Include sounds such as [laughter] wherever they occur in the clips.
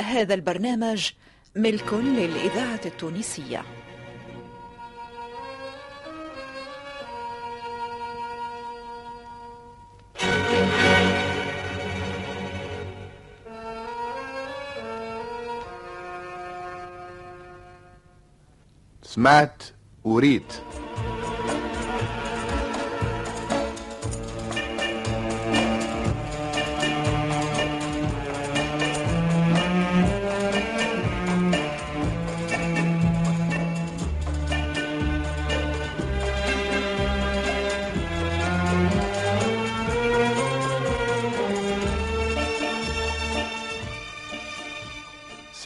هذا البرنامج ملك للإذاعة التونسية. سمعت وريت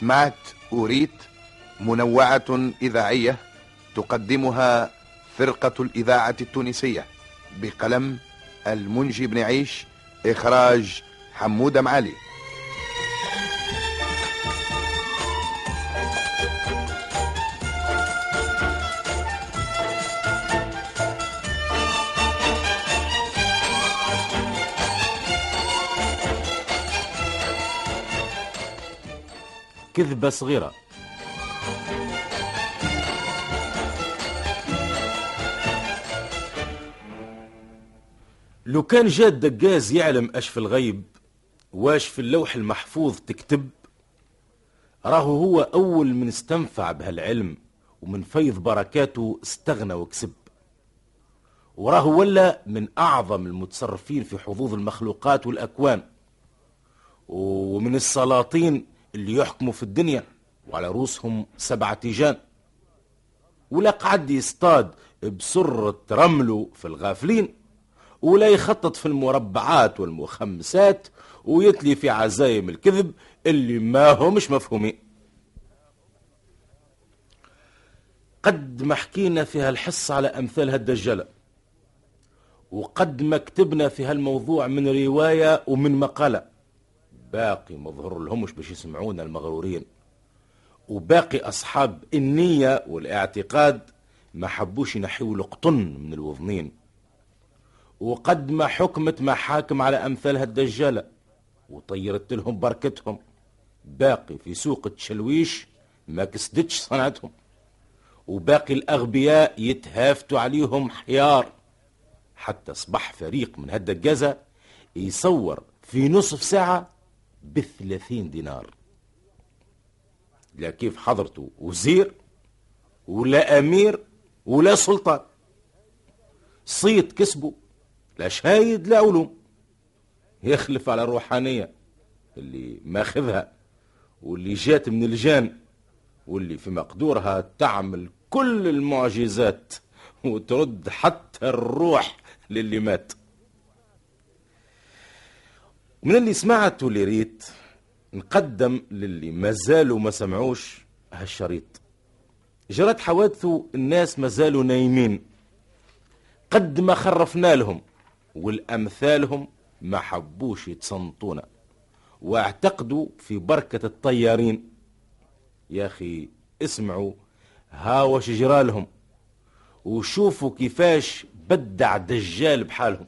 سمعت وريت منوعة إذاعية تقدمها فرقة الإذاعة التونسية بقلم المنجي بن عيش إخراج حمودة معالي. كذبة صغيرة. لو كان جا الدقاز يعلم أش في الغيب واش في اللوح المحفوظ تكتب راهو هو أول من استنفع بهالعلم ومن فيض بركاته استغنى وكسب. وراهو ولا من أعظم المتصرفين في حظوظ المخلوقات والأكوان. ومن السلاطين اللي يحكموا في الدنيا وعلى رؤوسهم سبعة تيجان. ولا قعد يصطاد بسرة رمله في الغافلين ولا يخطط في المربعات والمخمسات ويتلي في عزايم الكذب اللي ما همش مفهومين. قد ما حكينا في هالحصة على أمثال هالدجالة وقد ما كتبنا في هالموضوع من رواية ومن مقالة باقي ما ظهر لهمش باش يسمعونا المغرورين. وباقي أصحاب النية والاعتقاد ما حبوش ينحيوا القطن من الوظنين وقد ما حكمت محاكم على أمثال هالدجالة وطيرت لهم بركتهم. باقي في سوق التشلويش ما كسدتش صنعتهم. وباقي الأغبياء يتهافتوا عليهم حيار. حتى صبح فريق من هالدجازة يصور في نصف ساعة بثلاثين دينار. لا كيف حضرته وزير ولا أمير ولا سلطان. صيت كسبه لا شايد لا علوم يخلف على الروحانية اللي ماخذها واللي جات من الجان واللي في مقدورها تعمل كل المعجزات وترد حتى الروح للي مات. من اللي سمعت واللي ريت نقدم للي مازالوا ما سمعوش هالشريط. جرت حوادثه الناس مازالوا نايمين. قد ما خرفنا لهم والأمثالهم ما حبوش يتصنطونا. واعتقدوا في بركة الطيارين. يا أخي اسمعوا ها وش جرالهم وشوفوا كيفاش بدع دجال بحالهم.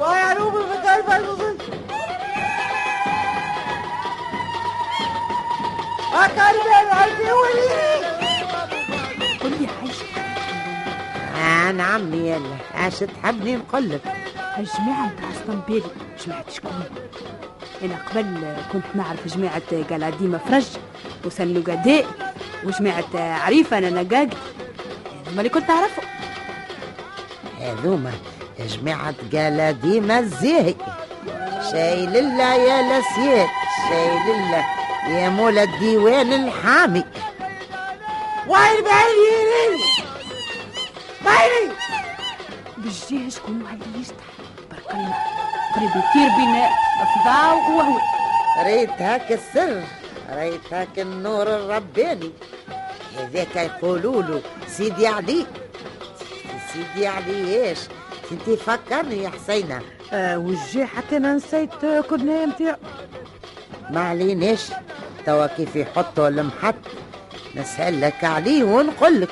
ويا نوبي في قلب المظل أكلم العزي ولي قل لي عايشة آه نعم يلا عاش تحبني نقول لك الجماعة متاع اسطنبيل جماعة شكون؟ أنا قبل كنت نعرف جماعة قلاديمة فرج وسنو قداء وجماعة عريفة أنا نقاق هذوما اللي كنت أعرفهم هذوما جماعة ديما الزاهي شاي لله يا لسيء شاي لله يا مولا الديوان الحامي. وين بعيني بعيني بالجهة شكون اللي يشطح برك الله. قريب يطير بينا في وهو ريت هاك السر ريت هاك النور الرباني. هذاك يقولوا له سيدي علي. سيدي علي إيش؟ انت فكرني يا حسينة؟ آه وجي حتى أنا نسيت آه، كنا نتاع. ما عليناش. توا كيف يحطوا المحط؟ نسألك عليه ونقول لك.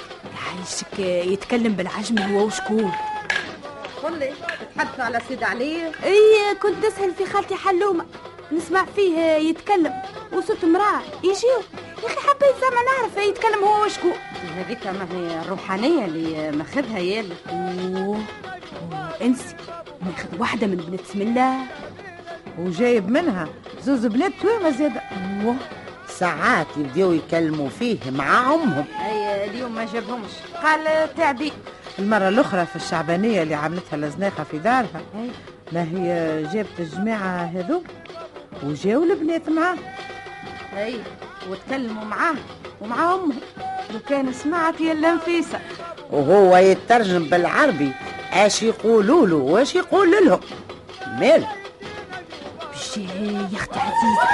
عايشك يتكلم بالعجمي هو وشكون؟ قل لي تتحدثوا على سيد علي؟ إي كنت نسأل في خالتي حلومة نسمع فيه يتكلم. وصوت امرأة. يجيو يا أخي حبيت زعما نعرف يتكلم هو وشكون. هذيك ما هي الروحانيه اللي ماخذها يالا انسي. ناخذ واحدة من بنت بسم الله. وجايب منها. زوز بنات تويمه زاده أوه. ساعات يبداو يكلموا فيه مع أمهم. أي اليوم ما جابهمش. قال تعبي المرة الأخرى في الشعبانية اللي عملتها لزناخه في دارها. أي. ما هي جابت الجماعة هذو وجاو البنات معاه. أي. وتكلموا معاه. ومع امه لو كان سمعت يا نفيسه وهو يترجم بالعربي. اش يقولوا له واش يقول لهم مال. بشي يا أختي عزيزة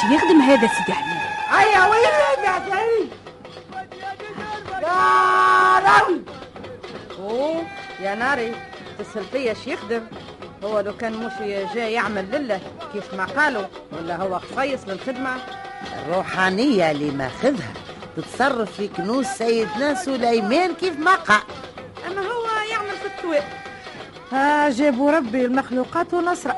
شي يخدم هذا سيدي علي. هيا وين يا سعيد يا راوي أوه يا ناري فيا اش يخدم. هو لو كان مش جاي يعمل لله كيف ما قالوا؟ ولا هو خصيص للخدمة الروحانية اللي ماخذها تتصرف في كنوز سيدنا سليمان كيف ما قال. ها جابوا ربي المخلوقات ونصره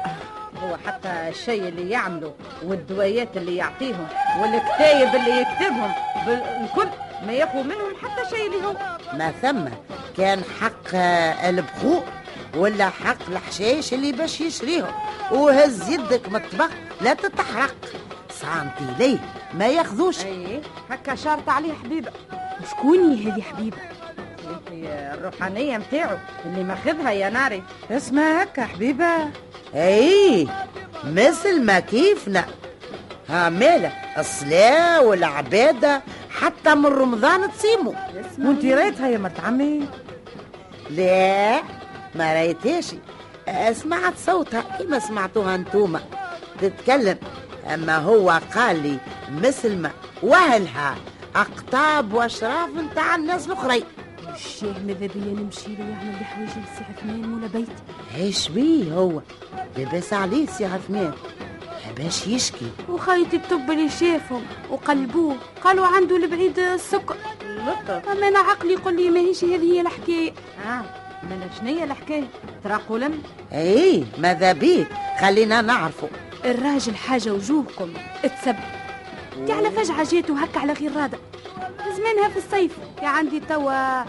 هو حتى الشيء اللي يعمله والدوايات اللي يعطيهم والكتايب اللي يكتبهم بالكل ما ياخذ منهم حتى شيء اللي هو. ما ثم كان حق آه، البخور ولا حق الحشايش اللي باش يشريهم. وهز يدك من الطبق لا تتحرق. صانتي ليه ما ياخذوش. أي هكا شارط عليه حبيبة. وشكوني هذه حبيبة؟ انت الروحانية متاعو اللي ماخذها يا ناري. اسمها هكا حبيبة. أي مثل ما كيفنا. ها ماله الصلاة والعبادة حتى من رمضان تصيموا. وانت رايتها يا مرت عمي؟ لا ما رايتهاش. سمعت صوتها كما سمعتوها انتوما. تتكلم. أما هو قال لي مثل ما وهلها أقطاب وأشراف نتاع الناس الأخرين. الشيخ ماذا بيا نمشي له يعمل لي حوايج للسي عثمان مولا بيتي إيش بيه هو؟ لاباس عليه سي عثمان. باش يشكي. وخيتي الطب اللي شافهم وقلبوه. قالوا عنده البعيد السكر. لطف أما أنا عقلي يقول لي ماهيش هذه هي الحكاية. آه من شنية الحكاية؟ ترى قولن اي ماذا بيه؟ خلينا نعرفه. الراجل حاجة وجوهكم. تسب انت على فجعه جيتوا هكا على غير رادة زمانها في الصيف. يا عندي توا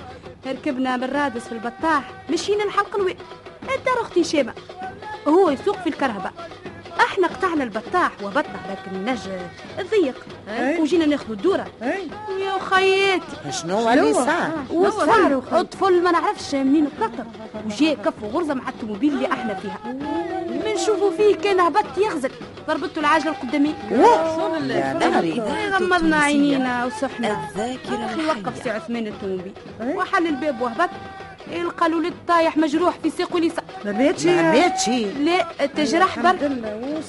ركبنا بالرادس في البطاح مشينا الحلق الوي الدار أختي شيمه هو يسوق في الكرهبة. أحنا قطعنا البطاح وهبطنا لكن النج ضيق أي. وجينا ناخذ الدورة. أي. يا خياتي. شنو اللي؟ صار؟ وطفل الطفل ما نعرفش منين طلع وجاء كف غرزة مع الطوموبيل اللي أحنا فيها. من نشوفوا فيه كان هبط يغزل. ضربته العجلة القدامي. يا ناري غمضنا عينينا وصحنا الذاكرة أخي وقف سي عثمان الطوموبيل أي. وحل الباب وهبط. يلقى الولد طايح مجروح في ساقه اليسار ما بيتش ما ماتشي لا تجرح برك.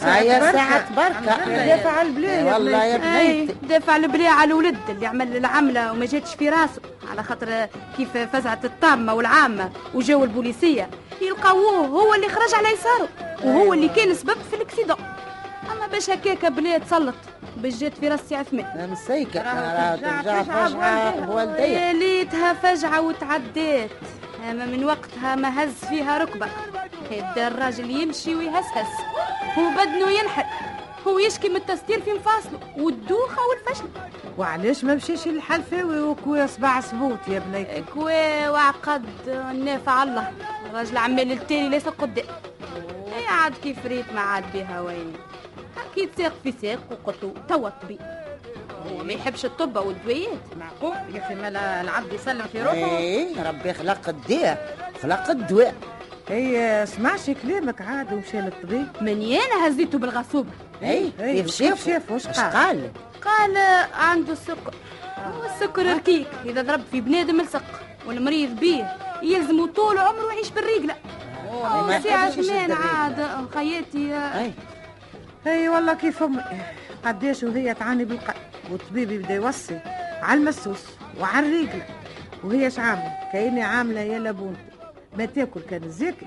هيا ساعة بركة. دافع البلاد يا والله يا اي بنيتي دافع البلاع على الولد اللي عمل العملة وما جاتش في راسه. على خاطر كيف فزعت الطامة والعامة وجاو البوليسية. يلقاوه هو اللي خرج على يساره. وهو اللي كان سبب في الاكسيدون. أما باش هكاك بلا تسلط باش جات في راس سي عثمان مسيكة راهو راه ترجع- فجعة بوالديها. يا ليتها فجعه وتعدات أما من وقتها ما هز فيها ركبة. هدا الراجل يمشي ويهسهس وبدنه ينحل هو يشكي من التستير في مفاصله والدوخة والفشل. وعلاش ما مشيش للحلفاوي وكوي صباع سبوت يا بنيتي كوا وعقد نافع الله. الراجل عمال التالي ليس قدام. اي عاد كيف ريت ما عاد بها وين؟ حكيت ساق في ساق وقلت له توا الطبيب هو ما يحبش الطب والدويات معقول؟ يا أخي مالا العبد يسلم في روحه. إيه ربي خلق الداء خلق الدواء. هي سمعش كلامك عاد ومشى للطبيب. من يانا هزيته بالغصوبه اي إيه، كيف كيف شافه؟ شافه؟ وش اش قال؟ قال؟ عنده السكر والسكر ركيك. إذا ضرب في بنادم لصق والمريض بيه يلزمه طول عمره يعيش بالريقله ما سي يحبش عثمان الدريقلة. عاد خياتي إي والله كيف امي قديش وهي تعاني بالقلب والطبيب يبدأ يوصي على المسوس وعلى الرجله وهي عاملة؟ كأني عاملة يا لبون. ما تاكل كان زاكي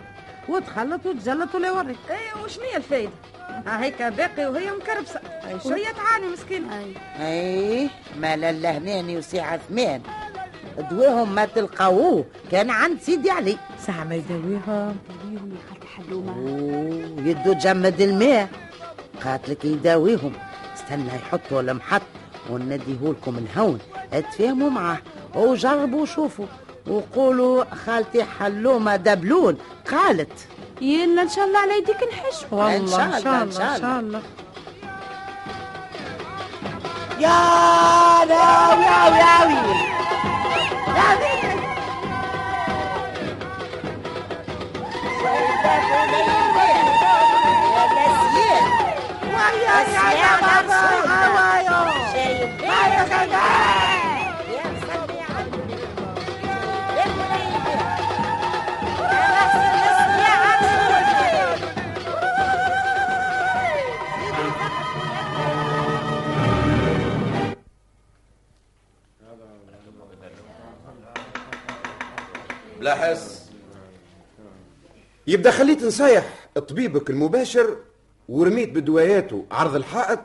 وتخلط وتجلط ولا يوريك إي وشنو هي الفايدة؟ ها هيك باقي وهي مكربسه وهي تعاني مسكينة. أي. إي ما لا هناني وسي عثمان دواهم ما تلقاوه. كان عند سيدي علي. ساعة ما يداويهم داويهم يا خالتي حلومه أوه، يدو جمد الماء. قالت يداويهم. استنى يحطوا المحط ونديهولكم الهون اتفاهموا معاه وجربوا شوفوا. وقولوا خالتي حلومة دبلون. قالت. يلا إن شاء الله على يديك نحش. والله إن شاء إن شاء الله، الله إن ان شاء الله. يا لا يا يا بلا حس يبدأ خليت نصايح طبيبك المباشر ورميت بدواياته عرض الحائط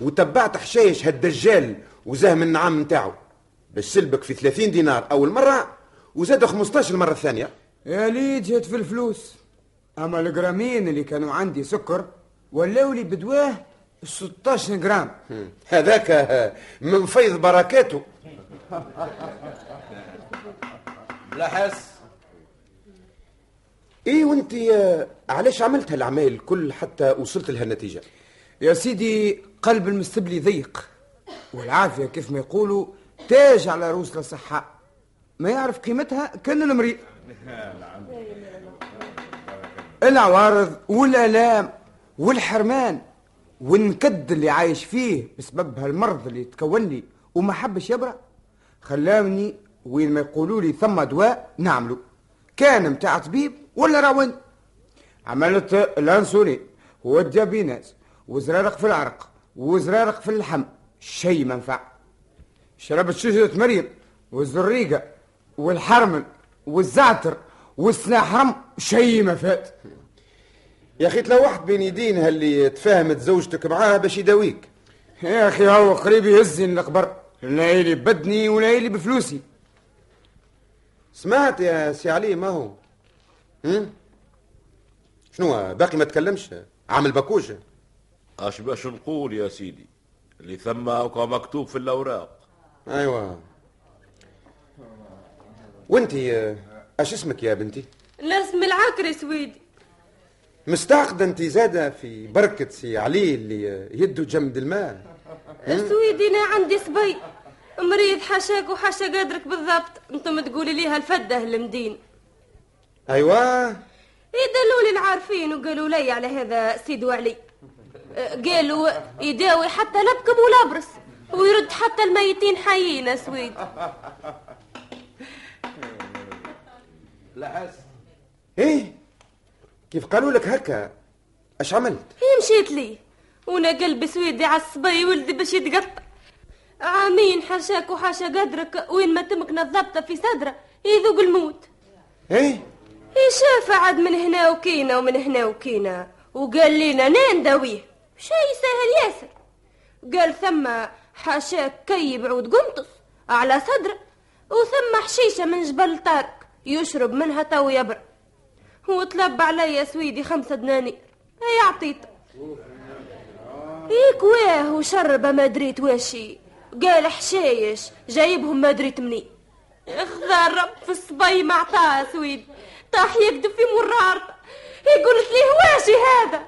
وتبعت حشايش هالدجال وزاه من النعام نتاعو. باش سلبك في 30 دينار أول مرة وزاد 15 المره الثانية يا لي جات في الفلوس. أما الجرامين اللي كانوا عندي سكر ولاو لي بدواه 16 جرام. هذاك من فيض بركاته. بلا حس إيه وأنت علاش عملت هالعمايل الكل حتى وصلت لها النتيجة؟ يا سيدي قلب المستبلي ضيق والعافية كيف ما يقولوا تاج على رؤوس الصحة ما يعرف قيمتها كأن المريض العوارض والآلام والحرمان والنكد اللي عايش فيه بسبب هالمرض اللي تكون لي وما حبش يبرأ خلاني وين ما يقولوا لي ثم دواء نعمله كان متاع طبيب ولا راون؟ عملت الأنسولين والديابيناز وزرارق في العرق وزرارق في اللحم. شيء منفع. شربت شجرة مريم والزريقة والحرمل والزعتر والسناحرم شيء ما فات. يا أخي تلوحت بين يدين اللي تفاهمت زوجتك معاه باش يداويك. يا أخي هو قريب يهزني القبر لا بدني ولا بفلوسي. سمعت يا سي علي ما هو؟ هم؟ شنو باقي ما تكلمش؟ عامل باكوجه اش باش نقول يا سيدي؟ اللي ثم هكا مكتوب في الأوراق. أيوه. وانت اش اسمك يا بنتي؟ الاسم العكري سويدي. مستعقدة انت زادة في بركة سي علي اللي يده جمد الماء سويدي أنا عندي صبي. مريض حاشاك وحاشا قدرك بالضبط. أنتم تقولي ليها الفده المدين. أيوه. يدلوا لي العارفين وقالوا لي على هذا سيد وعلي. قالوا يداوي حتى لبكم ولابرس ويرد حتى الميتين حيين سويد [laughs] لا حس إيه؟ كيف قالوا لك هكا؟ أش عملت؟ هي مشيت لي. وأنا قلبي سويدي على الصبي ولدي باش يتقطع. عامين حاشاك وحاشا قدرك وين ما تمكن الضبطه في صدرة يذوق الموت. إيه؟ يشاف عاد من هنا وكينا ومن هنا وكينا وقال لنا نين داويه شي سهل ياسر قال ثم حاشاك كي بعود قنطس على صدرة وثم حشيشة من جبل طارق يشرب منها تو يبرأ وطلب علي سويدي خمسة دنانير. هي عطيته يكواه وشرب ما دريت واشي. قال حشايش جايبهم ما دريت منين خضر في الصبي مع طه سويد طاح يكذب في مرارته قلت ليه واشي هذا؟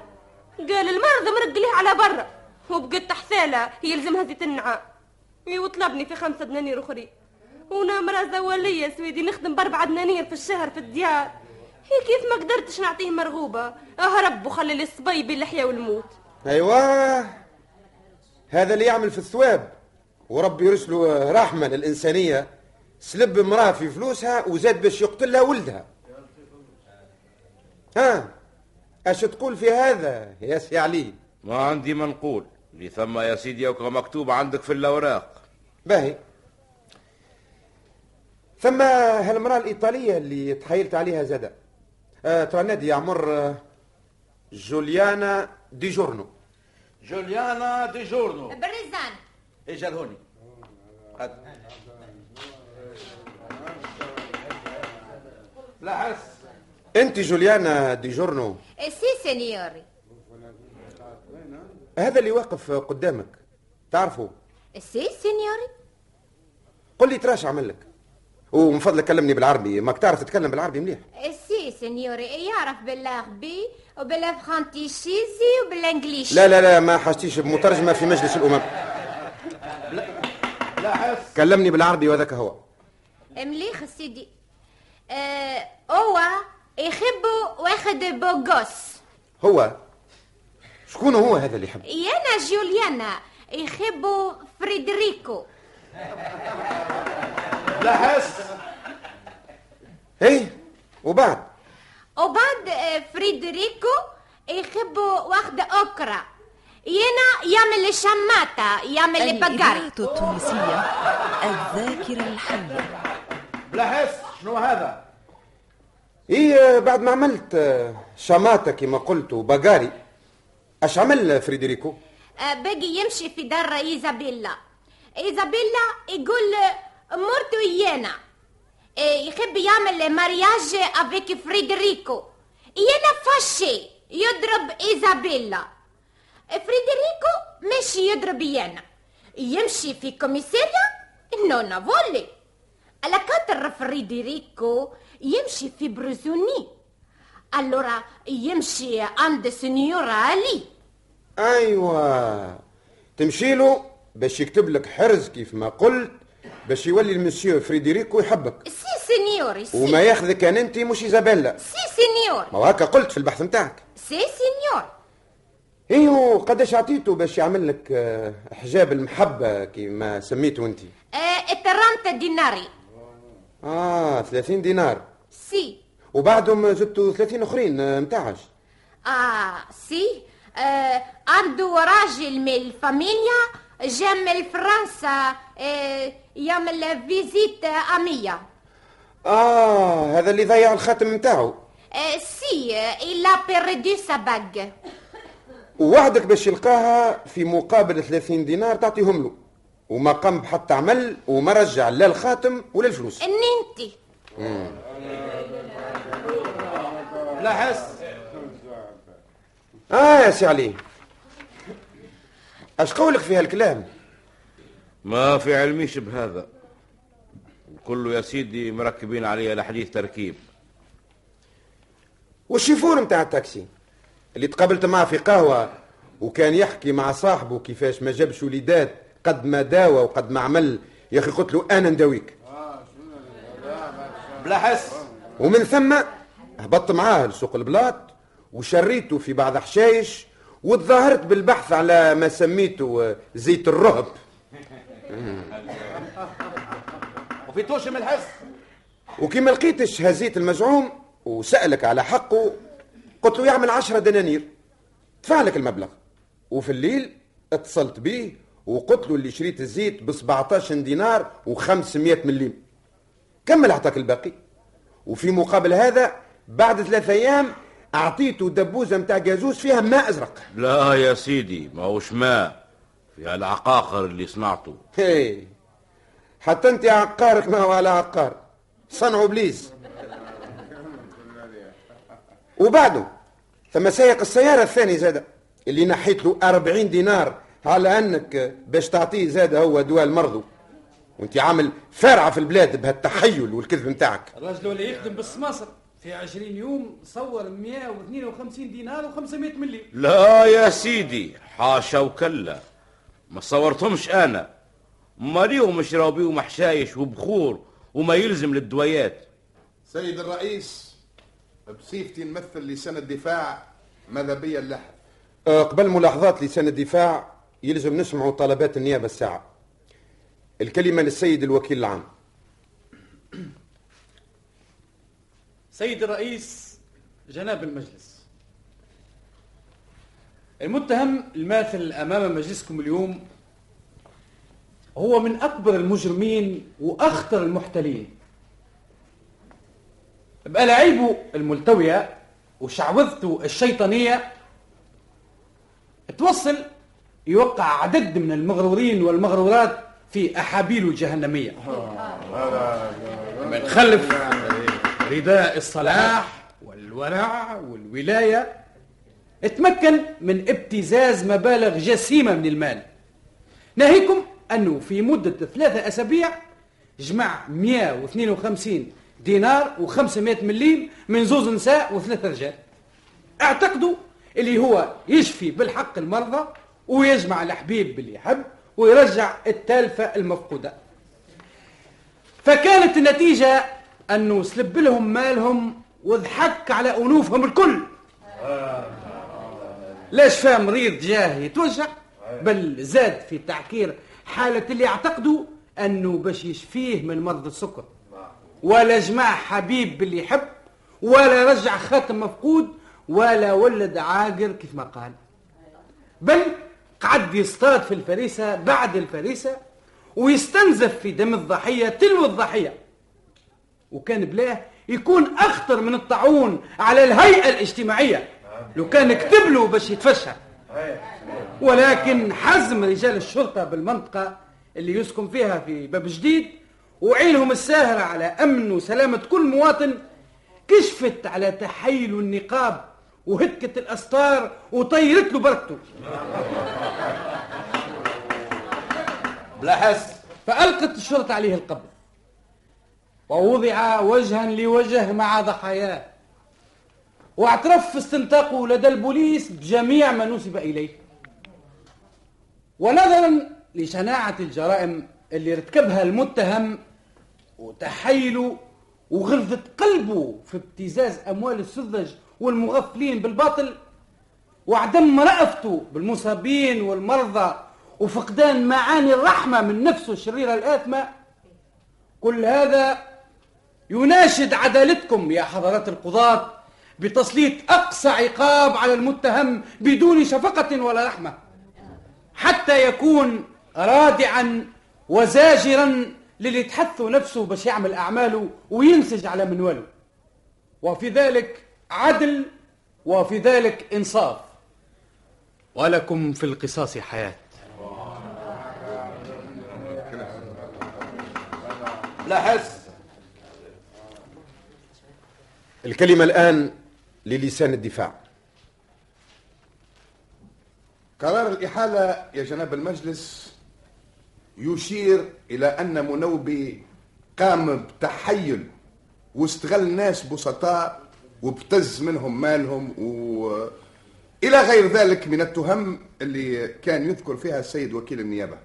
قال المرض مرق ليه على برا؟ وبقت حثالة يلزمها زيت النعام وطلبني في خمسة دنانير أخرين وأنا مرة زوالية سويدي نخدم بأربعة دنانير في الشهر في الديار. هي كيف ما قدرتش نعطيه مرغوبة؟ اهرب وخلي لي الصبي بين اللحية والموت. أيوه. هذا اللي يعمل في الثواب. وربي يرسله رحمة للإنسانية سلب امرأة في فلوسها وزاد باش يقتلها ولدها. ها؟ أش تقول في هذا يا سي علي؟ ما عندي ما نقول. اللي ثم يا سيدي وكما مكتوب عندك في الأوراق. باهي. ثم هالمرأة الإيطالية اللي تحيلت عليها زادة. آه ترى نادي يا عمر آه، جوليانا دي جورنو. جوليانا دي جورنو. بالرزان اجا لهوني هات لا حس أنت جوليانا دي جورنو. سي سينيوري. هذا اللي واقف قدامك. تعرفه. si signore؟ قل لي تراش عمل لك. ومن فضلك كلمني بالعربي. ماك تعرف تتكلم بالعربي مليح. si signore. يعرف بالعربي وبال francese وبال inglese لا لا لا ما حاجتيش. بمترجمة في مجلس حس كلمني بالعربي وذاك هو. مليح سيدي آه هو يحب واحد بوغوس. هو. شكون هو هذا اللي يحب؟ يانا جوليانا. يحب فريدريكو. لا حس إيه؟ وبعد؟ وبعد آه، فريدريكو يحب واحدة أخرى. يانا يعمل شماتة يعمل bagarre الإذاعة التونسية الذاكرة الحية. لا حس شنو هذا؟ إيه بعد ما عملت آه، شماتة كما قلت و bagarre اش عمل فريدريكو؟ آه، باقي يمشي في دار إيزابيلا. إيزابيلا يقول مرتو يانا آه، يحب يعمل mariage avec فريدريكو. يانا فاشي يضرب إيزابيلا. فريدريكو ماشي يضرب يانا يمشي في كوميساريا نونا فولي على خاطر فريدريكو يمشي في بروزوني allora يمشي عند سنيورة علي أيوه تمشي له باش يكتب لك حرز كيف ما قلت باش يولي المسيو فريدريكو يحبك si signore si وما ياخذك ان انت مش ايزابيلا si signore ما هكا قلت في البحث نتاعك سي سينيور أيوه قداش عطيته باش يعمل لك آه، حجاب المحبة كما سميته أنت؟ آه 30 dinari. آه 30 دينار. si. وبعدهم زدتوا 30 أخرين آه، متاعش. آه si. آه عنده راجل من ال famiglia جا من فرنسا آه يعمل visite أمية. آه هذا اللي ضيع الخاتم نتاعو آه si il a perdu bague. ووعدك باش يلقاها في مقابل 30 دينار تعطيهم له. وما قام بحتى عمل وما رجع لا الخاتم ولا الفلوس. niente لا حس. آه يا سي علي. أش قولك في هالكلام؟ ما في علميش بهذا كله يا سيدي مركبين عليه الحديث تركيب. والشيفور متاع التاكسي. اللي تقابلت معه في قهوة وكان يحكي مع صاحبه كيفاش ما جابش وليدات قد ما داوى وقد ما عمل. يا أخي قلت له أنا نداويك. بلا حس. ومن ثم هبطت معاه لسوق البلاط وشريته في بعض حشايش وتظاهرت بالبحث على ما سميته زيت الرهب. [laughs] وفي توشم الحس. وكي ما لقيتش هزيت المزعوم وسألك على حقه قلت له يعمل عشرة دنانير. دفع لك المبلغ. وفي الليل اتصلت بيه وقلت له اللي شريت الزيت ب 17 دينار و500 مليم. كمل اعطاك الباقي. وفي مقابل هذا بعد ثلاثة أيام أعطيته دبوزة متاع جازوز فيها ماء أزرق. لا يا سيدي ما هوش ماء. فيها العقاقر اللي صنعته. هي. حتى انت عقارك ما هو على عقار. صنعوا ابليس وبعده ثم سايق السيارة الثاني زاد اللي نحيت له 40 دينار على أنك باش تعطيه زاد هو دواء المرضو وانت عامل فارعة في البلاد بهالتحيل والكذب نتاعك. الرجل اللي يخدم بالسماسر في 20 يوم صور 152 دينار و500 مليم لا يا سيدي حاشا وكلا. ما صورتهمش أنا. ما ليهم يشراو بيهم حشايش وبخور وما يلزم للدويات. سيد الرئيس بصفتي نمثل لسان الدفاع ماذا بي اللحظ آه، قبل ملاحظات لسان الدفاع يلزم نسمعوا طلبات النيابة الساعة. الكلمة للسيد الوكيل العام. سيد الرئيس جناب المجلس. المتهم الماثل أمام مجلسكم اليوم هو من أكبر المجرمين وأخطر المحتلين. بألاعيبه الملتوية وشعوذته الشيطانية توصل يوقع عدد من المغرورين والمغرورات في أحابيل الجهنمية من خلف رداء الصلاح والورع والولاية. اتمكن من ابتزاز مبالغ جسيمة من المال. ناهيكم أنه في مدة ثلاثة أسابيع جمع 152 دينار و500 مليم من زوز نساء وثلاث رجال. اعتقدوا اللي هو يشفي بالحق المرضى ويجمع الحبيب باللي يحب ويرجع التالفة المفقودة. فكانت النتيجة أنه سلب لهم مالهم وضحك على أنوفهم الكل. لا شفى مريض جاه يتوجع بل زاد في تعكير حالة اللي يعتقدوا أنه باش يشفيه من مرض السكر. ولا جمع حبيب باللي يحب ولا رجع خاتم مفقود ولا ولد عاقر كيف ما قال. بل قعد يصطاد في الفريسة بعد الفريسة ويستنزف في دم الضحية تلو الضحية. وكان بلاه يكون أخطر من الطاعون على الهيئة الاجتماعية. لو كان كتب له باش يتفشى. ولكن حزم رجال الشرطة بالمنطقة اللي يسكن فيها في باب جديد وعينهم الساهرة على أمن وسلامة كل مواطن كشفت على تحيل النقاب وهتكت الأستار وطيرت له بركته. بلا حس فألقت الشرطة عليه القبض ووضع وجها لوجه مع ضحاياه. واعترف في استنطاقه لدى البوليس بجميع ما نسب إليه. ونظرا لشناعة الجرائم اللي ارتكبها المتهم وتحيله وغلظة قلبه في ابتزاز أموال السذج والمغفلين بالباطل وعدم رأفته بالمصابين والمرضى وفقدان معاني الرحمة من نفسه الشريرة الآثمة. كل هذا يناشد عدالتكم يا حضرات القضاة بتسليط أقصى عقاب على المتهم بدون شفقة ولا رحمة حتى يكون رادعا وزاجرا للي تحثوا نفسه باش يعمل أعماله وينسج على منواله. وفي ذلك عدل وفي ذلك إنصاف. ولكم في القصاص حياة. لا حس. الكلمة الآن للسان الدفاع. قرار الإحالة يا جناب المجلس يشير إلى أن منوبي قام بتحيل واستغل ناس بسطاء وابتز منهم مالهم و إلى غير ذلك من التهم اللي كان يذكر فيها السيد وكيل النيابة.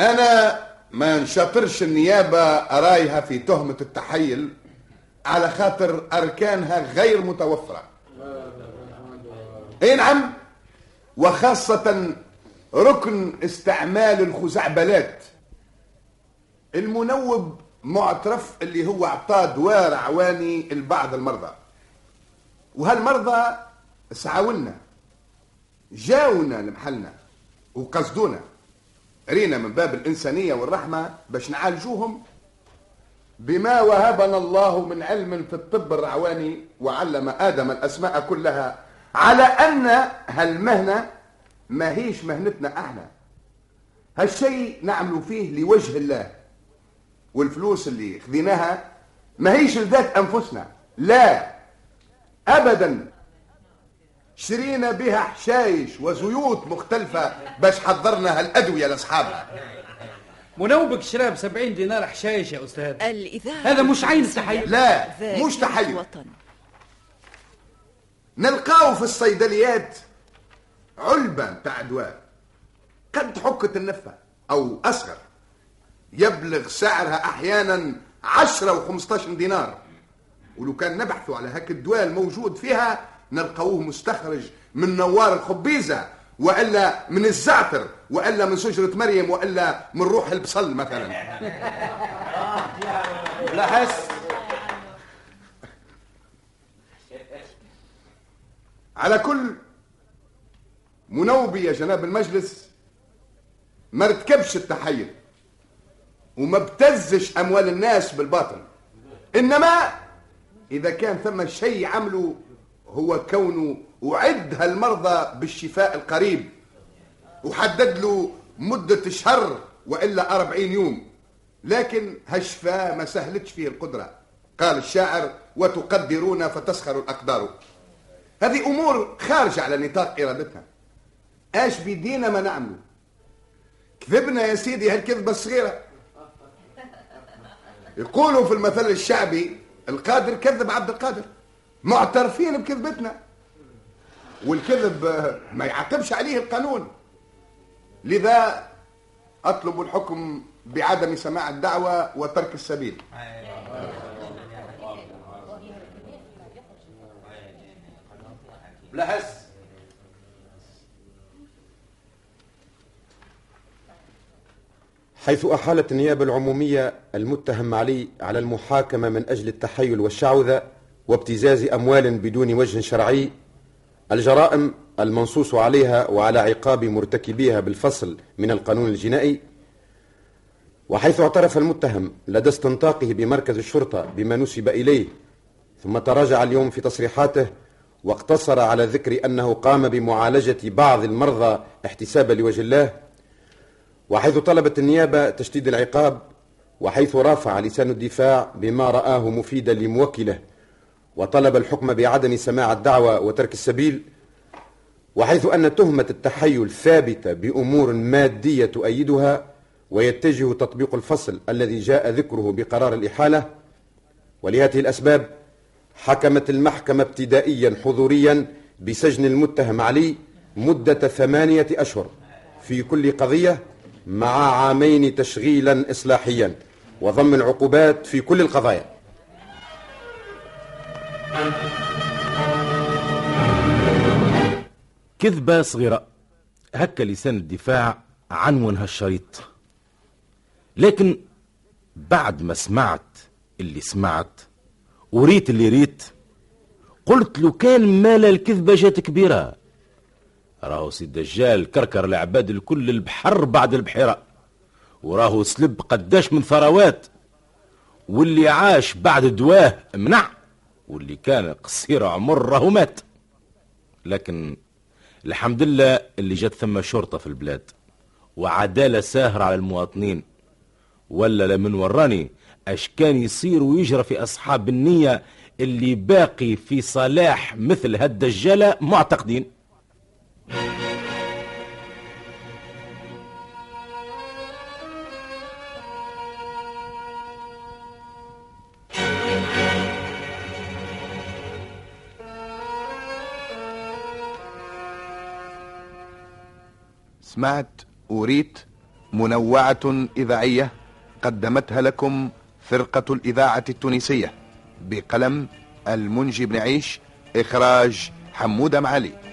أنا ما نشاطرش النيابة أرايها في تهمة التحيل على خاطر أركانها غير متوفرة. اي نعم؟ وخاصة ركن استعمال الخزعبلات المنوب معترف اللي هو اعطاه دواء رعواني لبعض المرضى. وهالمرضى سعاولنا جاونا لمحلنا وقصدونا. رينا من باب الإنسانية والرحمة باش نعالجوهم بما وهبنا الله من علم في الطب الرعواني وعلم آدم الأسماء كلها على أن هالمهنة ما هيش مهنتنا إحنا هالشيء نعملوا فيه لوجه الله. والفلوس اللي خذيناها ما هيش لذات أنفسنا. لا أبدا. شرينا بها حشايش وزيوت مختلفة باش حضرنا هالأدوية لأصحابها. منوبك شراب سبعين دينار حشايش يا أستاذ. الإذاعة هذا مش عين التحيل لا مش تحيل. نلقاو في الصيدليات علبة بتاع دواء قد حكة النفة أو أصغر. يبلغ سعرها أحيانا عشرة وخمستاشر دينار. ولو كان نبحثوا على هاك الدواء الموجود فيها نلقاوه مستخرج من نوار الخبيزة وإلا من الزعتر وإلا من شجرة مريم وإلا من روح البصل مثلا. [laughs] لا حس. على كل منوبي يا جناب المجلس ما ارتكبش التحيل وما ابتزش أموال الناس بالباطل. إنما إذا كان ثم شيء عمله هو كونه وعد هالمرضى بالشفاء القريب وحدد له مدة شهر وإلا أربعين يوم. لكن هالشفاء ما سهلتش فيه القدرة. قال الشاعر وتقدرون فتسخر الأقدار. هذه أمور خارجة على نطاق إرادتنا. إيش بيدينا ما نعمله كذبنا يا سيدي هالكذبة الصغيرة؟ يقولوا في المثل الشعبي القادر كذب عبد القادر. معترفين بكذبتنا. والكذب ما يعاقبش عليه القانون. لذا أطلب الحكم بعدم سماع الدعوة وترك السبيل. بلا حيث أحالت النيابة العمومية المتهم علي على المحاكمة من أجل التحيل والشعوذة وابتزاز أموال بدون وجه شرعي الجرائم المنصوص عليها وعلى عقاب مرتكبيها بالفصل من القانون الجنائي وحيث اعترف المتهم لدى استنطاقه بمركز الشرطة بما نسب إليه ثم تراجع اليوم في تصريحاته واقتصر على ذكر أنه قام بمعالجة بعض المرضى احتسابا لوجه الله وحيث طلبت النيابة تشديد العقاب وحيث رافع لسان الدفاع بما رآه مفيدا لموكله وطلب الحكم بعدم سماع الدعوة وترك السبيل وحيث أن تهمة التحيل ثابتة بأمور مادية تؤيدها ويتجه تطبيق الفصل الذي جاء ذكره بقرار الإحالة. ولهذه الأسباب حكمت المحكمة ابتدائيا حضوريا بسجن المتهم علي مدة ثمانية أشهر في كل قضية مع عامين تشغيلا إصلاحيا وضم العقوبات في كل القضايا. كذبة صغيرة هكا لسان الدفاع عنون هالشريط لكن بعد ما سمعت اللي سمعت وريت اللي ريت قلت له كان مال الكذبة جات كبيرة. راهو سي الدجال كركر العباد الكل البحر بعد البحيرة وراهو سلب قداش من ثروات واللي عاش بعد دواه منع واللي كان قصير عمر راهو مات. لكن الحمد لله اللي جات ثم شرطة في البلاد وعدالة ساهرة على المواطنين ولا لمن وراني اش كان يصير ويجرى في أصحاب النية اللي باقي في صلاح مثل هالدجالة معتقدين. سمعت وريت منوعة إذاعية قدمتها لكم فرقة الإذاعة التونسية بقلم المنجي بن عيش إخراج حمودة معالي.